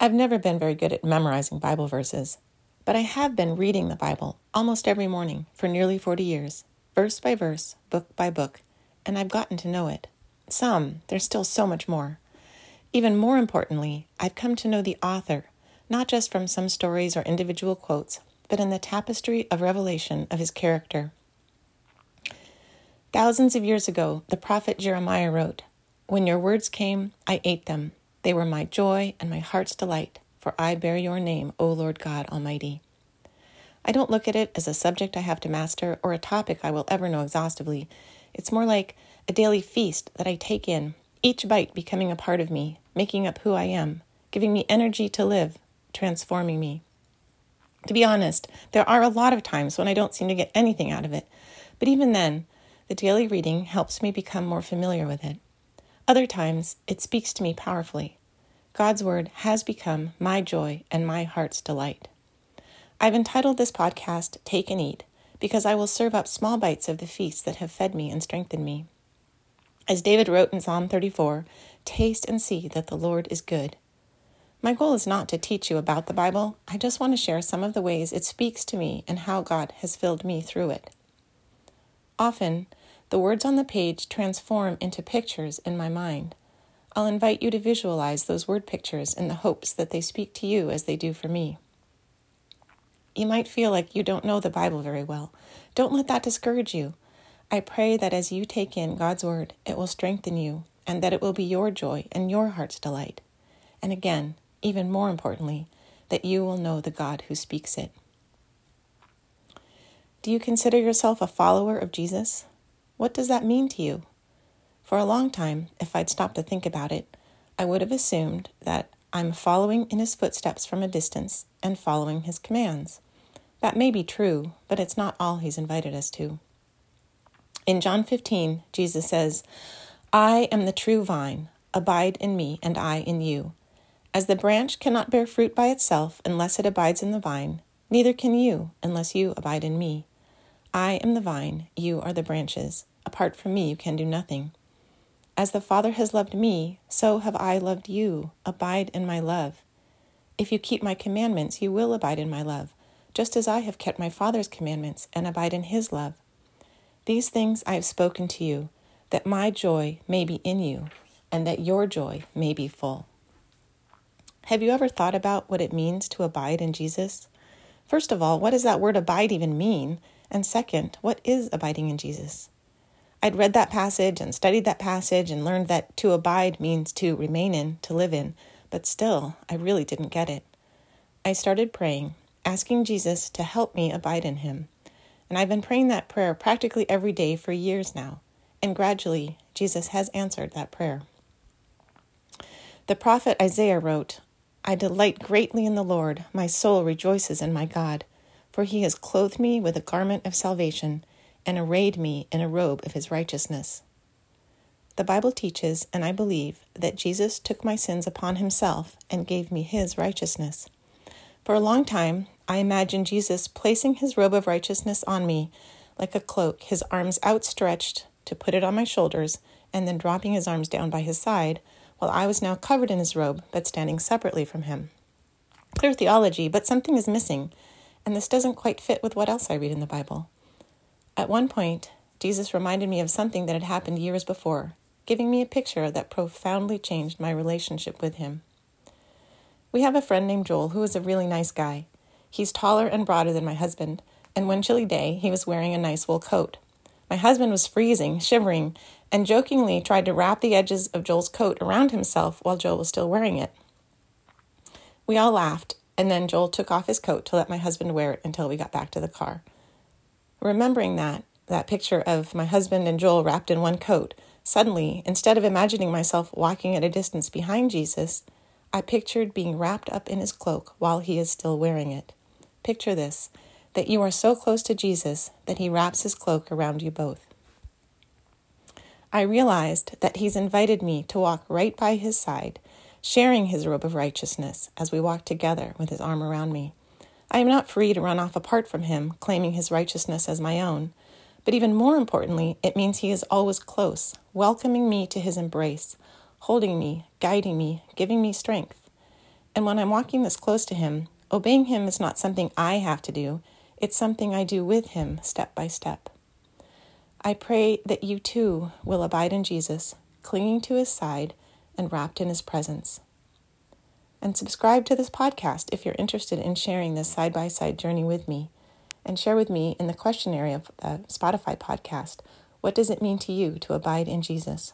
I've never been very good at memorizing Bible verses, but I have been reading the Bible almost every morning for nearly 40 years, verse by verse, book by book, and I've gotten to know it. Some, there's still so much more. Even more importantly, I've come to know the author, not just from some stories or individual quotes, but in the tapestry of revelation of his character. Thousands of years ago, the prophet Jeremiah wrote, When your words came, I ate them. They were my joy and my heart's delight, for I bear your name, O Lord God Almighty. I don't look at it as a subject I have to master or a topic I will ever know exhaustively. It's more like a daily feast that I take in, each bite becoming a part of me, making up who I am, giving me energy to live, transforming me. To be honest, there are a lot of times when I don't seem to get anything out of it, but even then, the daily reading helps me become more familiar with it. Other times, it speaks to me powerfully. God's Word has become my joy and my heart's delight. I've entitled this podcast Take and Eat because I will serve up small bites of the feasts that have fed me and strengthened me. As David wrote in Psalm 34, taste and see that the Lord is good. My goal is not to teach you about the Bible, I just want to share some of the ways it speaks to me and how God has filled me through it. Often, the words on the page transform into pictures in my mind. I'll invite you to visualize those word pictures in the hopes that they speak to you as they do for me. You might feel like you don't know the Bible very well. Don't let that discourage you. I pray that as you take in God's Word, it will strengthen you and that it will be your joy and your heart's delight. And again, even more importantly, that you will know the God who speaks it. Do you consider yourself a follower of Jesus? What does that mean to you? For a long time, if I'd stopped to think about it, I would have assumed that I'm following in his footsteps from a distance and following his commands. That may be true, but it's not all he's invited us to. In John 15, Jesus says, I am the true vine. Abide in me, and I in you. As the branch cannot bear fruit by itself unless it abides in the vine, neither can you unless you abide in me. I am the vine, you are the branches. Apart from me, you can do nothing. As the Father has loved me, so have I loved you. Abide in my love. If you keep my commandments, you will abide in my love, just as I have kept my Father's commandments and abide in his love. These things I have spoken to you, that my joy may be in you, and that your joy may be full. Have you ever thought about what it means to abide in Jesus? First of all, what does that word abide even mean? And second, what is abiding in Jesus? I'd read that passage and studied that passage and learned that to abide means to remain in, to live in, but still, I really didn't get it. I started praying, asking Jesus to help me abide in Him. And I've been praying that prayer practically every day for years now, and gradually, Jesus has answered that prayer. The prophet Isaiah wrote, I delight greatly in the Lord, my soul rejoices in my God for he has clothed me with a garment of salvation and arrayed me in a robe of his righteousness. The Bible teaches, and I believe, that Jesus took my sins upon himself and gave me his righteousness. For a long time, I imagined Jesus placing his robe of righteousness on me like a cloak, his arms outstretched to put it on my shoulders, and then dropping his arms down by his side, while I was now covered in his robe but standing separately from him. Clear theology, but something is missing and this doesn't quite fit with what else I read in the Bible. At one point, Jesus reminded me of something that had happened years before, giving me a picture that profoundly changed my relationship with him. We have a friend named Joel who is a really nice guy. He's taller and broader than my husband, and one chilly day he was wearing a nice wool coat. My husband was freezing, shivering, and jokingly tried to wrap the edges of Joel's coat around himself while Joel was still wearing it. We all laughed, and then Joel took off his coat to let my husband wear it until we got back to the car. Remembering that, that picture of my husband and Joel wrapped in one coat, suddenly, instead of imagining myself walking at a distance behind Jesus, I pictured being wrapped up in his cloak while he is still wearing it. Picture this that you are so close to Jesus that he wraps his cloak around you both. I realized that he's invited me to walk right by his side sharing his robe of righteousness as we walk together with his arm around me. I am not free to run off apart from him, claiming his righteousness as my own. But even more importantly, it means he is always close, welcoming me to his embrace, holding me, guiding me, giving me strength. And when I'm walking this close to Him, obeying Him is not something I have to do, it's something I do with Him step by step. I pray that you too will abide in Jesus, clinging to His side and wrapped in His presence. And subscribe to this podcast if you're interested in sharing this side by side journey with me. And share with me in the question area of the Spotify podcast what does it mean to you to abide in Jesus?